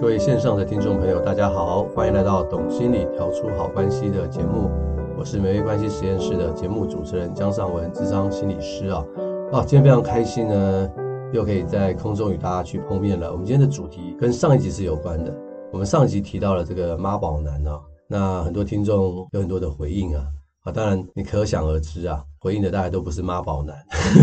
各位线上的听众朋友，大家好，欢迎来到《懂心理调出好关系》的节目，我是美味关系实验室的节目主持人江尚文，智商心理师啊。啊，今天非常开心呢，又可以在空中与大家去碰面了。我们今天的主题跟上一集是有关的，我们上一集提到了这个妈宝男啊，那很多听众有很多的回应啊。啊，当然你可想而知啊，回应的大概都不是妈宝男，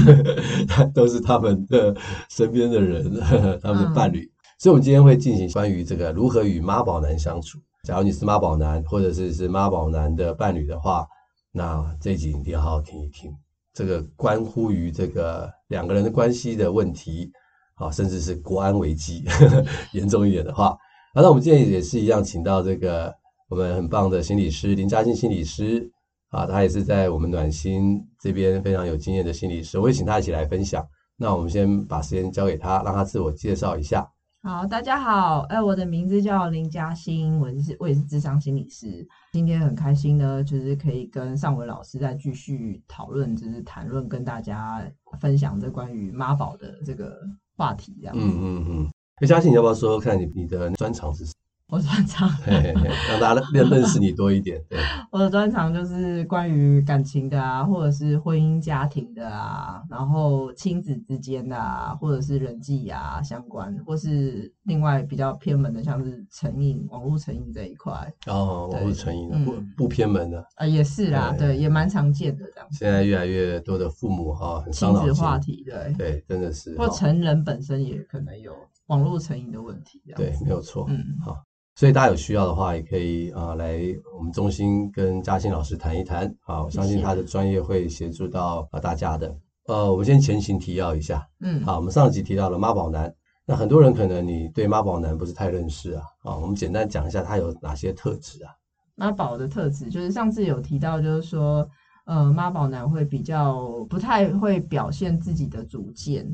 都是他们的身边的人，他们的伴侣。所以，我们今天会进行关于这个如何与妈宝男相处。假如你是妈宝男，或者是是妈宝男的伴侣的话，那这集一定要好好听一听。这个关乎于这个两个人的关系的问题，啊，甚至是国安危机，呵 呵严重一点的话。好，那我们今天也是一样，请到这个我们很棒的心理师林嘉欣心理师啊，他也是在我们暖心这边非常有经验的心理师，我会请他一起来分享。那我们先把时间交给他，让他自我介绍一下。好，大家好，哎，我的名字叫林嘉欣，我是我也是智商心理师。今天很开心呢，就是可以跟尚文老师再继续讨论，就是谈论跟大家分享这关于妈宝的这个话题，这样。嗯嗯嗯。哎，嘉欣，你要不要说说看你你的专长是什么？我专长，让大家认认识你多一点。对，我的专长就是关于感情的啊，或者是婚姻家庭的啊，然后亲子之间的啊，或者是人际啊相关，或是另外比较偏门的，像是成瘾、网络成瘾这一块。哦，网络成瘾的不不偏门的啊，也是啦，对，也蛮常见的这样。现在越来越多的父母哈。亲子话题，对对，真的是。或成人本身也可能有网络成瘾的问题。对，没有错。嗯，好。所以大家有需要的话，也可以啊、呃、来我们中心跟嘉欣老师谈一谈啊，我相信他的专业会协助到啊大家的。呃，我们先前情提要一下，嗯，好，我们上集提到了妈宝男，那很多人可能你对妈宝男不是太认识啊，啊，我们简单讲一下他有哪些特质啊？妈宝的特质就是上次有提到，就是说，呃，妈宝男会比较不太会表现自己的主见。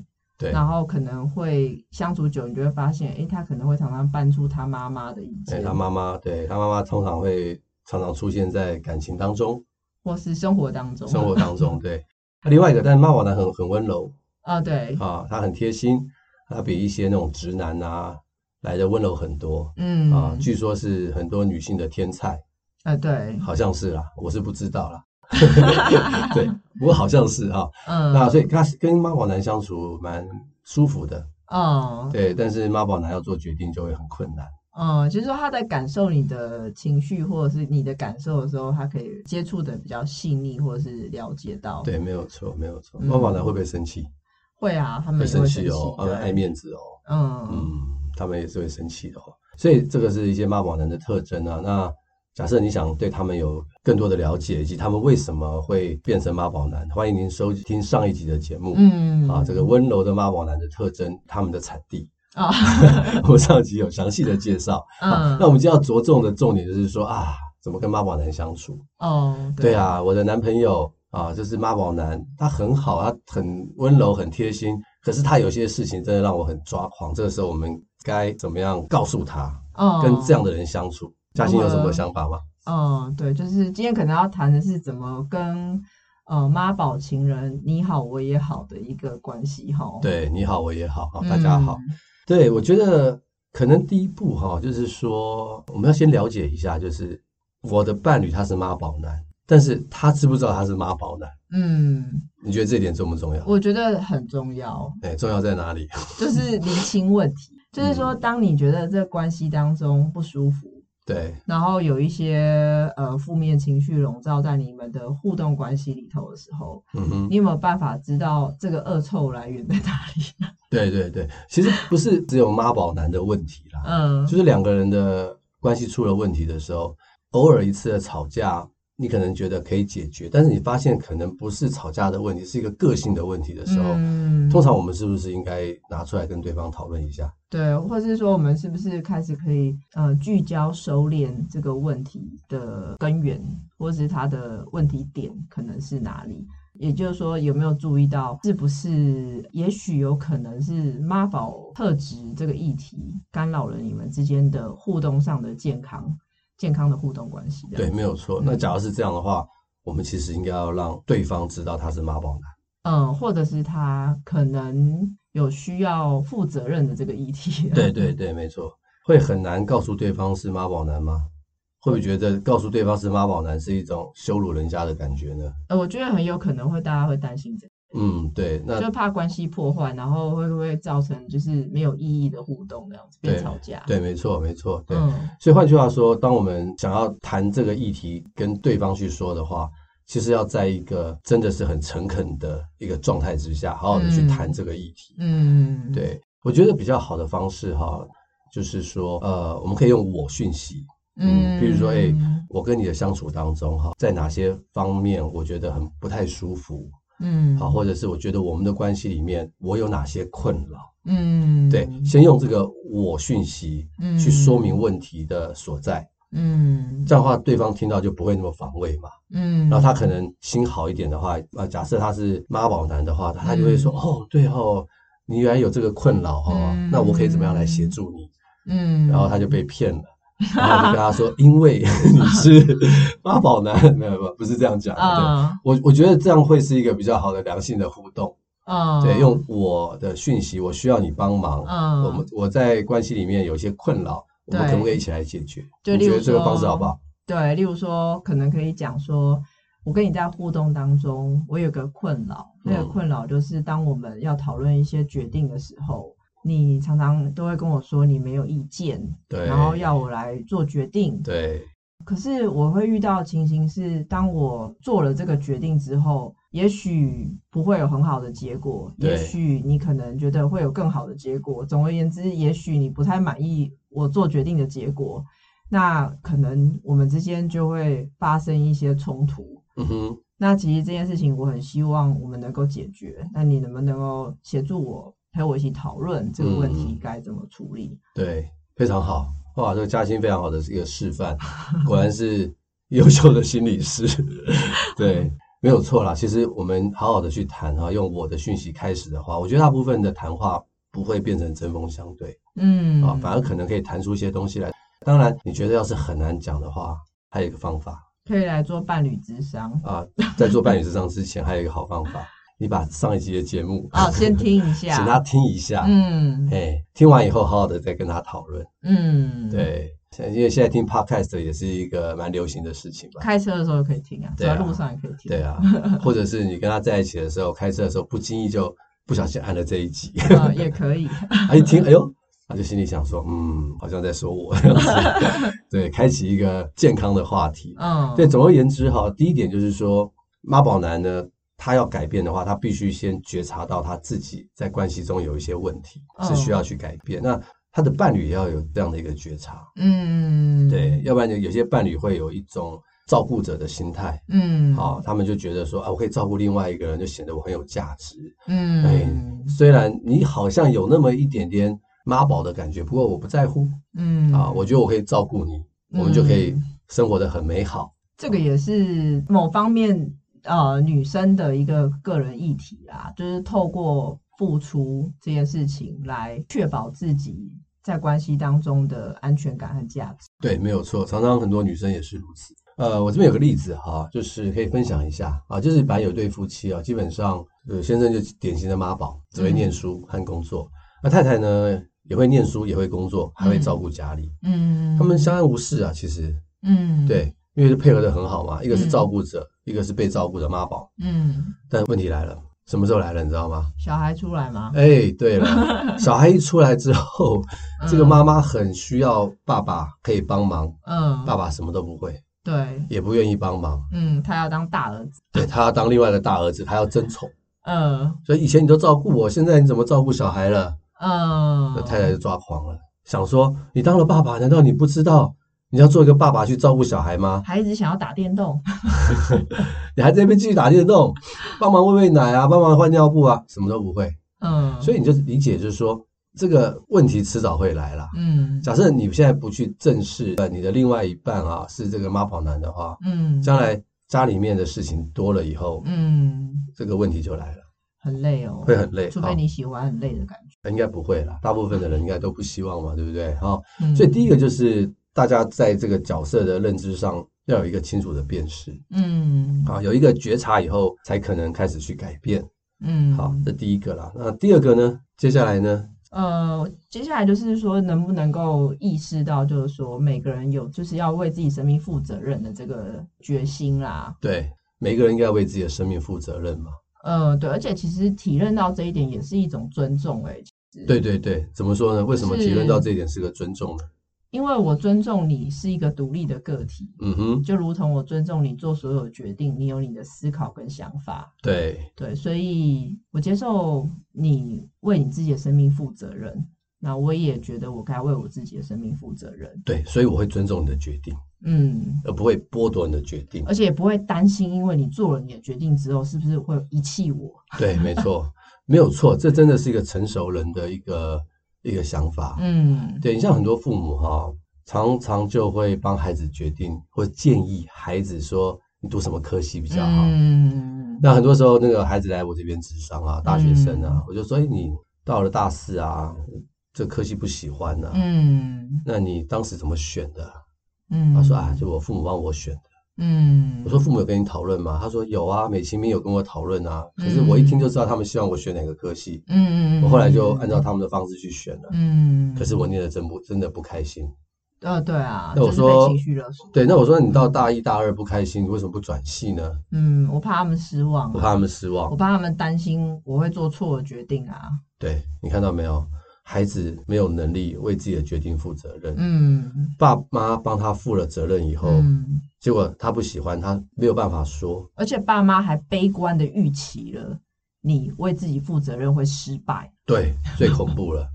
对，然后可能会相处久，你就会发现，哎，他可能会常常搬出他妈妈的意见。他妈妈，对他妈妈通常会常常出现在感情当中，或是生活当中。生活当中，对。另外一个，但是妈宝男很很温柔啊，对啊，他很贴心，他比一些那种直男啊来的温柔很多。嗯啊，据说是很多女性的天菜啊，对，好像是啦，我是不知道啦。对，不过好像是哈，嗯，那所以他跟妈宝男相处蛮舒服的，哦，对，但是妈宝男要做决定就会很困难，嗯，就是说他在感受你的情绪或者是你的感受的时候，他可以接触的比较细腻，或者是了解到，对，没有错，没有错，妈宝男会不会生气？会啊，他们会生气哦，他们爱面子哦，嗯。嗯，他们也是会生气的哦，所以这个是一些妈宝男的特征啊，那。假设你想对他们有更多的了解，以及他们为什么会变成妈宝男，欢迎您收听上一集的节目。嗯，啊，这个温柔的妈宝男的特征，他们的产地啊，我上集有详细的介绍。嗯，那我们今天要着重的重点就是说啊，怎么跟妈宝男相处？哦，对，对啊，我的男朋友啊，就是妈宝男，他很好，他很温柔，很贴心，可是他有些事情真的让我很抓狂。这个时候我们该怎么样告诉他？哦，跟这样的人相处？嘉欣有什么想法吗？嗯，对，就是今天可能要谈的是怎么跟呃妈宝情人你好我也好的一个关系哈。对，你好我也好，好大家好。嗯、对，我觉得可能第一步哈，就是说我们要先了解一下，就是我的伴侣他是妈宝男，但是他知不知道他是妈宝男？嗯，你觉得这点重不重要？我觉得很重要。哎，重要在哪里？就是厘清问题，就是说当你觉得这关系当中不舒服。对，然后有一些呃负面情绪笼罩在你们的互动关系里头的时候，嗯哼，你有没有办法知道这个恶臭来源在哪里？对对对，其实不是只有妈宝男的问题啦，嗯，就是两个人的关系出了问题的时候，偶尔一次的吵架。你可能觉得可以解决，但是你发现可能不是吵架的问题，是一个个性的问题的时候，嗯、通常我们是不是应该拿出来跟对方讨论一下？对，或者是说我们是不是开始可以呃聚焦收敛这个问题的根源，或者是它的问题点可能是哪里？也就是说，有没有注意到是不是也许有可能是妈宝特质这个议题干扰了你们之间的互动上的健康？健康的互动关系，对，没有错。那假如是这样的话，嗯、我们其实应该要让对方知道他是妈宝男，嗯，或者是他可能有需要负责任的这个议题。对对对，没错。会很难告诉对方是妈宝男吗？会不会觉得告诉对方是妈宝男是一种羞辱人家的感觉呢？呃，我觉得很有可能会大家会担心这个。嗯，对，那就怕关系破坏，然后会不会造成就是没有意义的互动，那样子变吵架？对，没错，没错，对。嗯，所以换句话说，当我们想要谈这个议题跟对方去说的话，其实要在一个真的是很诚恳的一个状态之下，好好的去谈这个议题。嗯，对，我觉得比较好的方式哈，就是说，呃，我们可以用我讯息，嗯，比如说，哎，我跟你的相处当中哈，在哪些方面我觉得很不太舒服。嗯，好，或者是我觉得我们的关系里面，我有哪些困扰？嗯，对，先用这个我讯息，嗯。去说明问题的所在，嗯，这样的话对方听到就不会那么防卫嘛，嗯，然后他可能心好一点的话，啊，假设他是妈宝男的话，他就会说，哦，对哦，你原来有这个困扰哈，那我可以怎么样来协助你？嗯，然后他就被骗了。然后我就跟他说：“因为 你是妈宝男，没有没有，不是这样讲的。Uh, 对，我我觉得这样会是一个比较好的良性的互动。Uh, 对，用我的讯息，我需要你帮忙。Uh, 我们我在关系里面有一些困扰，我们可不可以一起来解决？就你觉得这个方式好不好？对，例如说，可能可以讲说，我跟你在互动当中，我有个困扰，那个困扰就是当我们要讨论一些决定的时候。”你常常都会跟我说你没有意见，对，然后要我来做决定，对。可是我会遇到的情形是，当我做了这个决定之后，也许不会有很好的结果，也许你可能觉得会有更好的结果。总而言之，也许你不太满意我做决定的结果，那可能我们之间就会发生一些冲突。嗯哼。那其实这件事情我很希望我们能够解决，那你能不能够协助我？陪我一起讨论这个问题该怎么处理？嗯、对，非常好哇！这个嘉欣非常好的一个示范，果然是优秀的心理师。对，没有错啦。其实我们好好的去谈哈，用我的讯息开始的话，我觉得大部分的谈话不会变成针锋相对，嗯啊，反而可能可以谈出一些东西来。当然，你觉得要是很难讲的话，还有一个方法，可以来做伴侣之商啊。在做伴侣之商之前，还有一个好方法。你把上一集的节目啊、哦，先听一下，请他听一下，嗯，哎，听完以后好好的再跟他讨论，嗯，对，因为现在听 podcast 也是一个蛮流行的事情吧，开车的时候可以听啊，走在路上也可以听，对啊，或者是你跟他在一起的时候，开车的时候不经意就不小心按了这一集，啊、哦，也可以，他一听，哎呦，他就心里想说，嗯，好像在说我。这样子，对，开启一个健康的话题，嗯，对，总而言之哈，第一点就是说妈宝男呢。他要改变的话，他必须先觉察到他自己在关系中有一些问题，是需要去改变。Oh. 那他的伴侣也要有这样的一个觉察，嗯，对，要不然有些伴侣会有一种照顾者的心态，嗯，好，他们就觉得说啊，我可以照顾另外一个人，就显得我很有价值，嗯，哎，虽然你好像有那么一点点妈宝的感觉，不过我不在乎，嗯，啊，我觉得我可以照顾你，我们就可以生活得很美好。这个也是某方面。呃，女生的一个个人议题啦，就是透过付出这件事情来确保自己在关系当中的安全感和价值。对，没有错，常常很多女生也是如此。呃，我这边有个例子哈，就是可以分享一下啊，就是本来有对夫妻啊，基本上呃先生就典型的妈宝，只会念书和工作，那、嗯、太太呢也会念书，也会工作，还会照顾家里，嗯，他们相安无事啊，其实，嗯，对，因为是配合的很好嘛，一个是照顾者。嗯一个是被照顾的妈宝，嗯，但问题来了，什么时候来了？你知道吗？小孩出来吗？哎，对了，小孩一出来之后，嗯、这个妈妈很需要爸爸可以帮忙，嗯，爸爸什么都不会，对，也不愿意帮忙，嗯，他要当大儿子，对，他要当另外的大儿子，他要争宠，嗯，所以以前你都照顾我，现在你怎么照顾小孩了？嗯，太太就抓狂了，想说你当了爸爸，难道你不知道？你要做一个爸爸去照顾小孩吗？孩子想要打电动，你还在那边继续打电动，帮忙喂喂奶啊，帮忙换尿布啊，什么都不会。嗯，所以你就理解，就是说这个问题迟早会来啦。嗯，假设你现在不去正视，呃，你的另外一半啊是这个妈宝男的话，嗯，将来家里面的事情多了以后，嗯，这个问题就来了，很累哦，会很累，除非你喜欢很累的感觉，应该不会啦，大部分的人应该都不希望嘛，对不对？哈，嗯，所以第一个就是。大家在这个角色的认知上要有一个清楚的辨识，嗯，啊，有一个觉察以后，才可能开始去改变，嗯，好，这第一个啦。那第二个呢？接下来呢？呃，接下来就是说，能不能够意识到，就是说，每个人有就是要为自己生命负责任的这个决心啦。对，每个人应该要为自己的生命负责任嘛。呃，对，而且其实体认到这一点也是一种尊重，欸，哎。对对对，怎么说呢？为什么体认到这一点是个尊重呢？因为我尊重你是一个独立的个体，嗯哼，就如同我尊重你做所有决定，你有你的思考跟想法，对对，所以我接受你为你自己的生命负责任，那我也觉得我该为我自己的生命负责任，对，所以我会尊重你的决定，嗯，而不会剥夺你的决定，而且也不会担心，因为你做了你的决定之后，是不是会遗弃我？对，没错，没有错，这真的是一个成熟人的一个。一个想法，嗯，对，你像很多父母哈，常常就会帮孩子决定或建议孩子说，你读什么科系比较好。嗯，那很多时候那个孩子来我这边咨商啊，大学生啊，嗯、我就说，哎，你到了大四啊，这科系不喜欢呢、啊，嗯，那你当时怎么选的？嗯，他说啊，就我父母帮我选的。嗯，我说父母有跟你讨论吗？他说有啊，美其名有跟我讨论啊。可是我一听就知道他们希望我选哪个科系。嗯嗯嗯。我后来就按照他们的方式去选了。嗯。可是我念的真不真的不开心。呃，对啊。那我说情绪勒索。对，那我说你到大一大二不开心，你为什么不转系呢？嗯，我怕他们失望。我怕他们失望。我怕他们担心我会做错的决定啊。对，你看到没有？孩子没有能力为自己的决定负责任。嗯，爸妈帮他负了责任以后，嗯，结果他不喜欢，他没有办法说，而且爸妈还悲观的预期了你为自己负责任会失败。对，最恐怖了。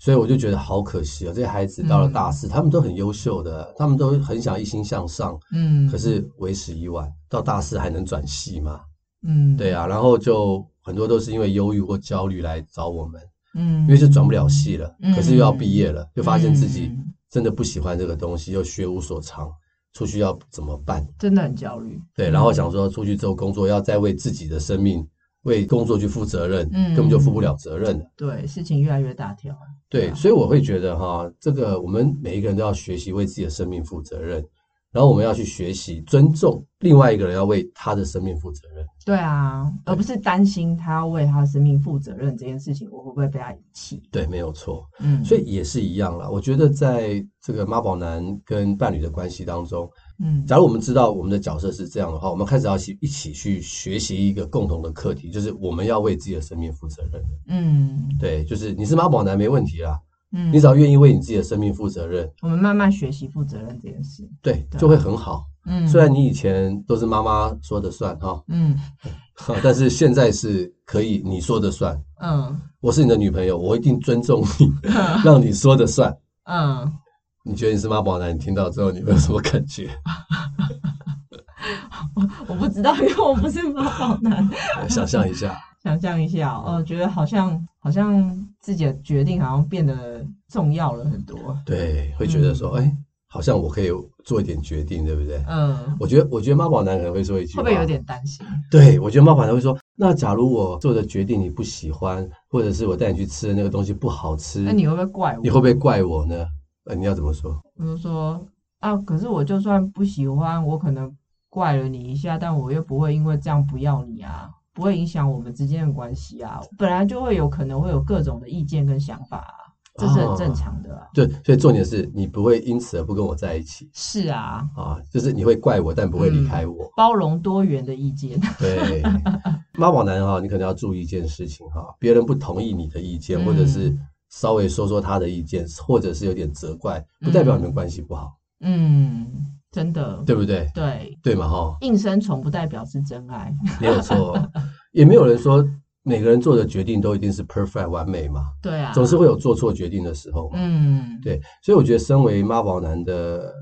所以我就觉得好可惜啊！这些孩子到了大四，嗯，他们都很优秀的，他们都很想一心向上，嗯，可是为时已晚，到大四还能转系吗？嗯，对啊，然后就很多都是因为忧郁或焦虑来找我们。嗯，因为就转不了系了，嗯，可是又要毕业了，就发现自己嗯，真的不喜欢这个东西，又学无所长，出去要怎么办？真的很焦虑。对，然后想说出去之后工作要再为自己的生命、为工作去负责任，嗯，根本就负不了责任了。对，事情越来越大条。对，所以我会觉得哈，这个我们每一个人都要学习为自己的生命负责任。然后我们要去学习尊重另外一个人，要为他的生命负责任。对啊，而不是担心他要为他的生命负责任这件事情，我会不会被他遗弃？对，没有错。嗯，所以也是一样啦。我觉得在这个妈宝男跟伴侣的关系当中，嗯，假如我们知道我们的角色是这样的话，我们开始要一起去学习一个共同的课题，就是我们要为自己的生命负责任。嗯，对，就是你是妈宝男没问题啦。嗯，你只要愿意为你自己的生命负责任，我们慢慢学习负责任这件事，对，就会很好。嗯，虽然你以前都是妈妈说的算哈，嗯，但是现在是可以你说的算。嗯，我是你的女朋友，我一定尊重你，让你说的算。嗯，你觉得你是妈宝男？你听到之后你会有什么感觉？我我不知道，因为我不是妈宝男。想象一下。想象一下，哦，觉得好像好像自己的决定好像变得重要了很多。对，会觉得说，哎、嗯，好像我可以做一点决定，对不对？嗯，我觉得，我觉得妈宝男可能会说一句话，会不会有点担心？对，我觉得妈宝男会说，那假如我做的决定你不喜欢，或者是我带你去吃的那个东西不好吃，那你会不会怪我？你会不会怪我呢？呃，你要怎么说？我就说啊，可是我就算不喜欢，我可能怪了你一下，但我又不会因为这样不要你啊。不会影响我们之间的关系啊，本来就会有可能会有各种的意见跟想法啊，这是很正常的啊。对，所以重点是你不会因此而不跟我在一起。是啊，啊，就是你会怪我，但不会离开我。嗯，包容多元的意见。对，妈宝男哈，你可能要注意一件事情哈，别人不同意你的意见，或者是稍微说说他的意见，或者是有点责怪，不代表你们关系不好。嗯。真的，对不对？对对嘛哈，应声虫不代表是真爱，没有错，也没有人说每个人做的决定都一定是 perfect 完美嘛。对啊，总是会有做错决定的时候嘛。嗯，对，所以我觉得身为妈宝男的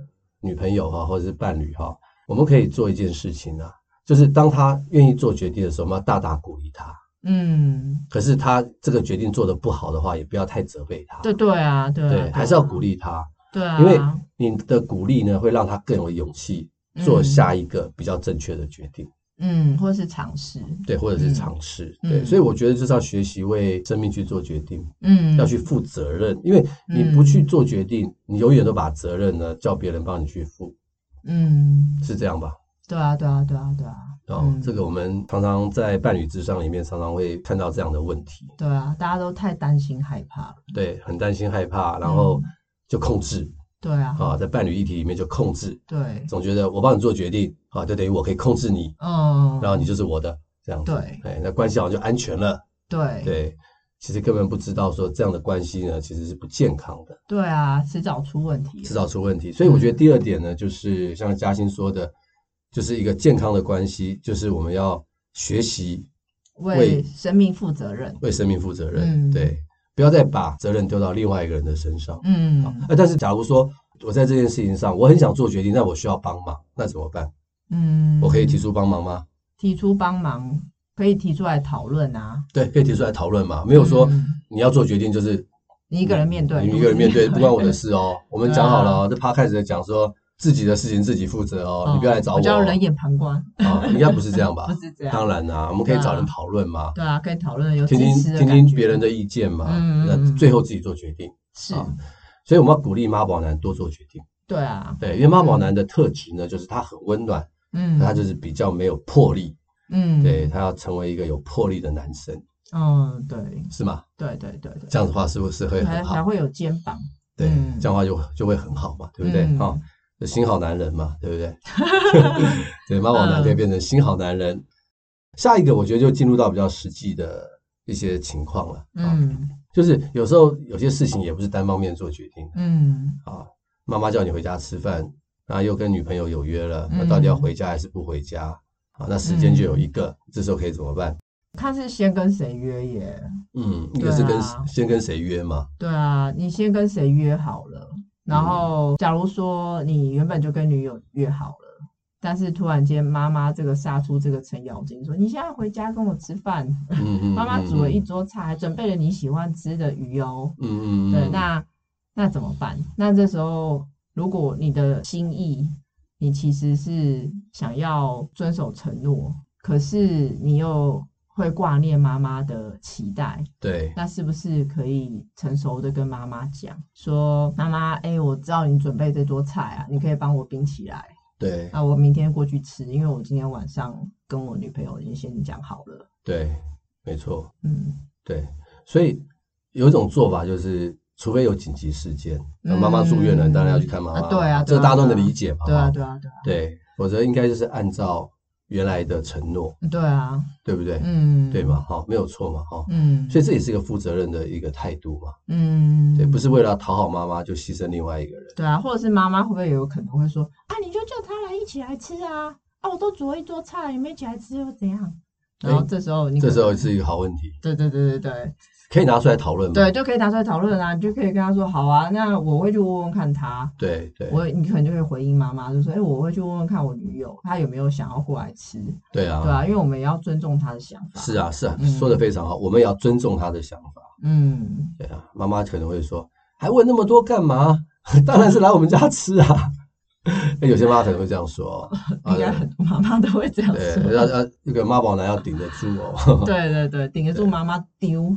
女朋友哈，或者是伴侣哈，我们可以做一件事情啊，就是当他愿意做决定的时候，我们要大大鼓励他。嗯，可是他这个决定做得不好的话，也不要太责备他。对对啊，对啊，对，还是要鼓励他。对啊，因为你的鼓励呢，会让他更有勇气做下一个比较正确的决定，嗯，或者是尝试，对，或者是尝试，嗯、对，所以我觉得就是要学习为生命去做决定，嗯，要去负责任，因为你不去做决定，嗯、你永远都把责任呢叫别人帮你去负，嗯，是这样吧？对啊，对啊，对啊，对啊。哦，嗯、这个我们常常在伴侣之上里面常常会看到这样的问题。对啊，大家都太担心害怕。对，很担心害怕，然后就控制。嗯、对啊。啊，在伴侣议题里面就控制。对。总觉得我帮你做决定啊，就等于我可以控制你。嗯。然后你就是我的这样子。对。哎，那关系好像就安全了。对。对。其实根本不知道说这样的关系呢，其实是不健康的。对啊，迟早出问题。迟早出问题。所以我觉得第二点呢，就是像嘉欣说的。就是一个健康的关系，就是我们要学习为，为生命负责任，为生命负责任。嗯、对，不要再把责任丢到另外一个人的身上。嗯，但是假如说我在这件事情上，我很想做决定，但我需要帮忙，那怎么办？嗯，我可以提出帮忙吗？提出帮忙可以提出来讨论啊。对，可以提出来讨论嘛。没有说你要做决定就是你一个人面对，你一个人面对，不关我的事哦。我们讲好了哦，这趴开始讲说。自己的事情自己负责哦，你不要来找我。我叫冷眼旁观啊，应该不是这样吧？不是这样。当然啦，我们可以找人讨论嘛。对啊，可以讨论，有听听听听别人的意见嘛。嗯，那最后自己做决定。是，所以我们要鼓励妈宝男多做决定。对啊，对，因为妈宝男的特质呢，就是他很温暖，嗯，他就是比较没有魄力，嗯，对他要成为一个有魄力的男生。嗯，对，是吗？对对对对，这样子的话是不是会很好？还会有肩膀。对，这样的话就就会很好嘛，对不对？啊。新好男人嘛，对不对？对，妈宝男可以变成新好男人。下一个，我觉得就进入到比较实际的一些情况了。嗯，就是有时候有些事情也不是单方面做决定。嗯，啊，妈妈叫你回家吃饭，然后又跟女朋友有约了，那到底要回家还是不回家？啊，那时间就有一个，这时候可以怎么办？他是先跟谁约耶？嗯，一个是跟先跟谁约嘛？对啊，你先跟谁约好了？然后，假如说你原本就跟女友约好了，但是突然间妈妈这个杀出这个程咬金，说你现在回家跟我吃饭。妈妈煮了一桌菜，还准备了你喜欢吃的鱼哦。嗯嗯。对，那那怎么办？那这时候，如果你的心意，你其实是想要遵守承诺，可是你又。会挂念妈妈的期待，对，那是不是可以成熟的跟妈妈讲说，妈妈，哎、欸，我知道你准备这桌菜啊，你可以帮我冰起来，对，那我明天过去吃，因为我今天晚上跟我女朋友已经先讲好了，对，没错，嗯，对，所以有一种做法就是，除非有紧急事件，那妈妈住院了，当然要去看妈妈，对啊，这个大家都能理解嘛，对啊，对啊，对啊，对，否则应该就是按照。原来的承诺，对啊，对不对？嗯，对嘛，哈，没有错嘛，哈，嗯，所以这也是一个负责任的一个态度嘛，嗯，对，不是为了讨好妈妈就牺牲另外一个人，对啊，或者是妈妈会不会有可能会说，啊，你就叫他来一起来吃啊，啊，我都煮了一桌菜，你们一起来吃又怎样？然后这时候你，这时候是一个好问题，对对对对对。可以拿出来讨论吗？对，就可以拿出来讨论啊，你就可以跟他说，好啊，那我会去问问看他。对对，我你可能就会回应妈妈，就说，哎，我会去问问看我女友，她有没有想要过来吃。对啊，对啊，因为我们也要尊重她的想法。是啊，是啊，说的非常好，我们也要尊重她的想法。嗯，对啊，妈妈可能会说，还问那么多干嘛？当然是来我们家吃啊。有些妈妈可能会这样说，应该很多妈妈都会这样说。对，要要那个妈宝男要顶得住哦。对对对，顶得住妈妈丢。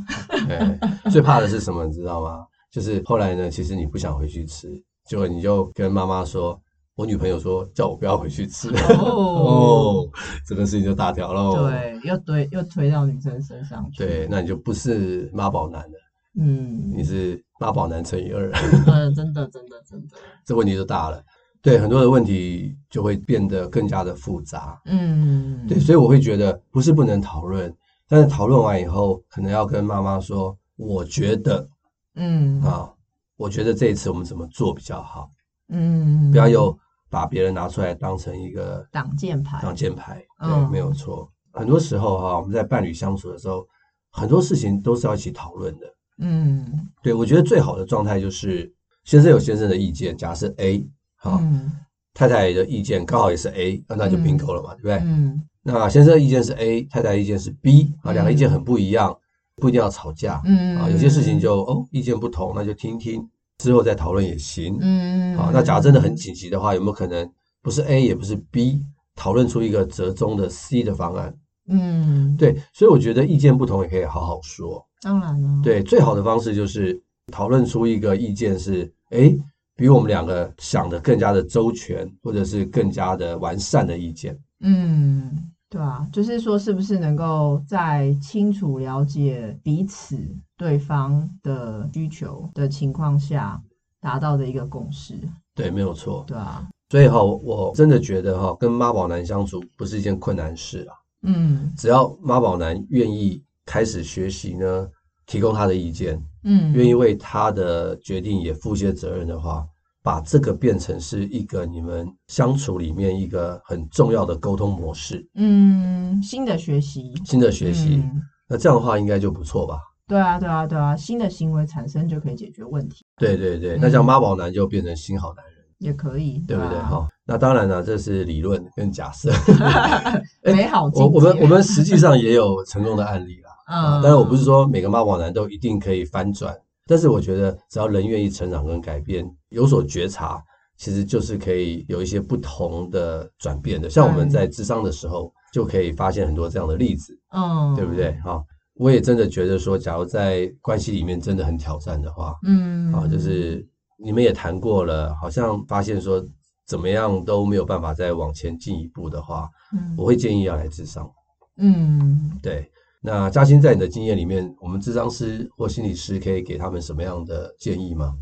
对，最怕的是什么？你知道吗？就是后来呢，其实你不想回去吃，结果你就跟妈妈说：“我女朋友说叫我不要回去吃。”哦，这个事情就大条喽。对，又推又推到女生身上去。对，那你就不是妈宝男了。嗯，你是妈宝男乘以二。嗯，真的真的真的，这问题就大了。对，很多的问题就会变得更加的复杂。嗯，对，所以我会觉得不是不能讨论，但是讨论完以后，可能要跟妈妈说，我觉得，嗯啊，我觉得这一次我们怎么做比较好？嗯，不要又把别人拿出来当成一个挡箭牌。挡箭牌，对，没有错。很多时候哈，我们在伴侣相处的时候，很多事情都是要一起讨论的。嗯，对，我觉得最好的状态就是先生有先生的意见，假设 A。好，嗯、太太的意见刚好也是 A，那就 bingo 了嘛，嗯、对不对？嗯，那先生的意见是 A，太太的意见是 B，啊，两个意见很不一样，不一定要吵架，嗯啊，有些事情就哦，意见不同，那就听听，之后再讨论也行，嗯，好，那假如真的很紧急的话，有没有可能不是 A 也不是 B，讨论出一个折中的 C 的方案？嗯，对，所以我觉得意见不同也可以好好说，当然了，对，最好的方式就是讨论出一个意见是，哎。比我们两个想的更加的周全，或者是更加的完善的意见。嗯，对啊，就是说，是不是能够在清楚了解彼此对方的需求的情况下，达到的一个共识？对，没有错。对啊，所以哈，我真的觉得哈，跟妈宝男相处不是一件困难事啊。嗯，只要妈宝男愿意开始学习呢，提供他的意见，嗯，愿意为他的决定也负些责任的话。把这个变成是一个你们相处里面一个很重要的沟通模式，嗯，新的学习，新的学习，嗯、那这样的话应该就不错吧？对啊，对啊，对啊，新的行为产生就可以解决问题。对对对，嗯、那这样妈宝男就变成新好男人也可以，对不对？哈、啊，那当然了，这是理论跟假设，美好。我我们我们实际上也有成功的案例啦，嗯、啊，当然我不是说每个妈宝男都一定可以翻转。但是我觉得，只要人愿意成长跟改变，有所觉察，其实就是可以有一些不同的转变的。像我们在智商的时候，就可以发现很多这样的例子，嗯，对不对？哈，我也真的觉得说，假如在关系里面真的很挑战的话，嗯，啊，就是你们也谈过了，好像发现说怎么样都没有办法再往前进一步的话，嗯，我会建议要来智商，嗯，对。那嘉欣在你的经验里面，我们智商师或心理师可以给他们什么样的建议吗？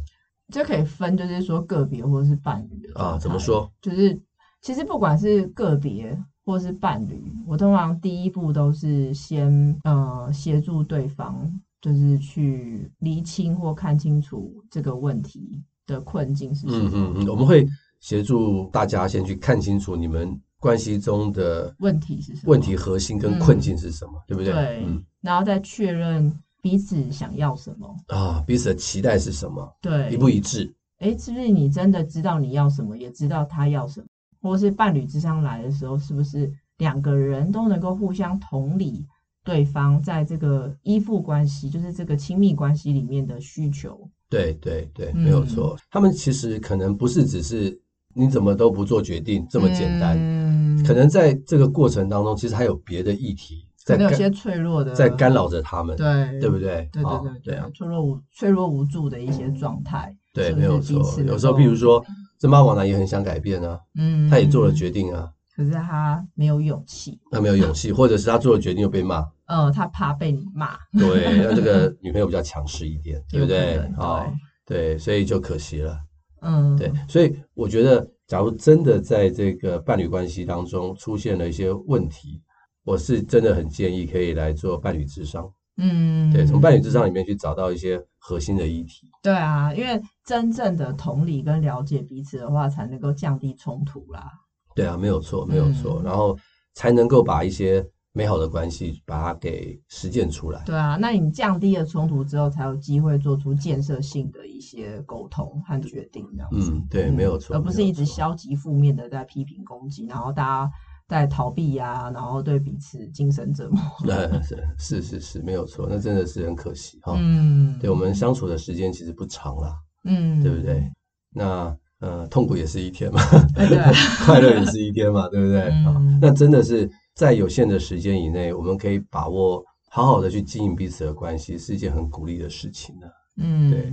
这可以分，就是说个别或者是伴侣的啊？怎么说？就是其实不管是个别或是伴侣，我通常第一步都是先呃协助对方，就是去厘清或看清楚这个问题的困境是什么。嗯嗯嗯，我们会协助大家先去看清楚你们。关系中的问题是什么？问题核心跟困境是什么？嗯、对不对？对，嗯，然后再确认彼此想要什么啊，彼此的期待是什么？对，一不一致？哎，是不是你真的知道你要什么，也知道他要什么？或是伴侣咨商来的时候，是不是两个人都能够互相同理对方在这个依附关系，就是这个亲密关系里面的需求？对对对，没有错。嗯、他们其实可能不是只是。你怎么都不做决定这么简单？嗯，可能在这个过程当中，其实还有别的议题在，有些脆弱的在干扰着他们，对对不对？对对对对，对啊，脆弱无脆弱无助的一些状态，对，没有错。有时候，譬如说，这妈宝男也很想改变啊，嗯，他也做了决定啊，可是他没有勇气，他没有勇气，或者是他做了决定又被骂，呃，他怕被你骂，对，那这个女朋友比较强势一点，对不对？啊，对，所以就可惜了，嗯，对，所以我觉得。假如真的在这个伴侣关系当中出现了一些问题，我是真的很建议可以来做伴侣智商。嗯，对，从伴侣智商里面去找到一些核心的议题。对啊，因为真正的同理跟了解彼此的话，才能够降低冲突啦。对啊，没有错，没有错，嗯、然后才能够把一些。美好的关系，把它给实践出来。对啊，那你降低了冲突之后，才有机会做出建设性的一些沟通和决定，这样子。嗯，对，没有错，而不是一直消极负面的在批评攻击，然后大家在逃避呀、啊，然后对彼此精神折磨。是是是是，没有错，那真的是很可惜哈。嗯，对我们相处的时间其实不长啦，嗯，对不对？那呃，痛苦也是一天嘛，对，对，快乐也是一天嘛，对不对？啊、嗯，那真的是。在有限的时间以内，我们可以把握好好的去经营彼此的关系，是一件很鼓励的事情呢。嗯，对，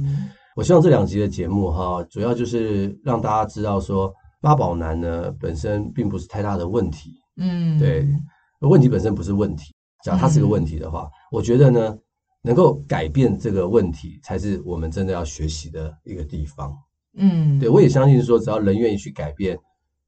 我希望这两集的节目哈，主要就是让大家知道说，妈宝男呢本身并不是太大的问题。嗯，对，问题本身不是问题，假如它是个问题的话，我觉得呢，能够改变这个问题，才是我们真的要学习的一个地方。嗯，对，我也相信说，只要人愿意去改变。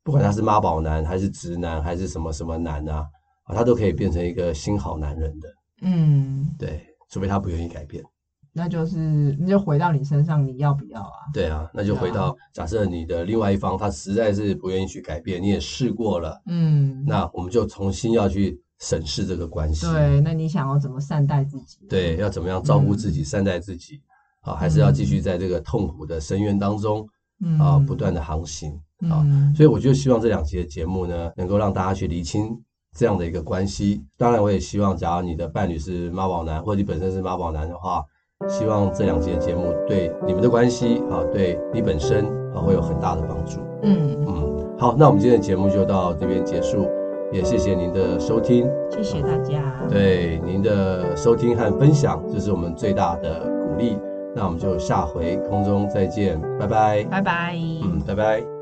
不管他是妈宝男还是直男还是什么什么男啊，啊，他都可以变成一个新好男人的。嗯，对，除非他不愿意改变，那就是那就回到你身上，你要不要啊？对啊，那就回到假设你的另外一方他实在是不愿意去改变，你也试过了，嗯，那我们就重新要去审视这个关系。对，那你想要怎么善待自己？对，要怎么样照顾自己、嗯、善待自己？啊，还是要继续在这个痛苦的深渊当中、嗯、啊，不断的航行。啊，所以我就希望这两期的节目呢，能够让大家去厘清这样的一个关系。当然，我也希望，假如你的伴侣是妈宝男，或者你本身是妈宝男的话，希望这两集的节目对你们的关系啊，对你本身啊，会有很大的帮助。嗯嗯，好，那我们今天的节目就到这边结束，也谢谢您的收听，谢谢大家。对您的收听和分享，这是我们最大的鼓励。那我们就下回空中再见，拜拜，拜拜，嗯，拜拜。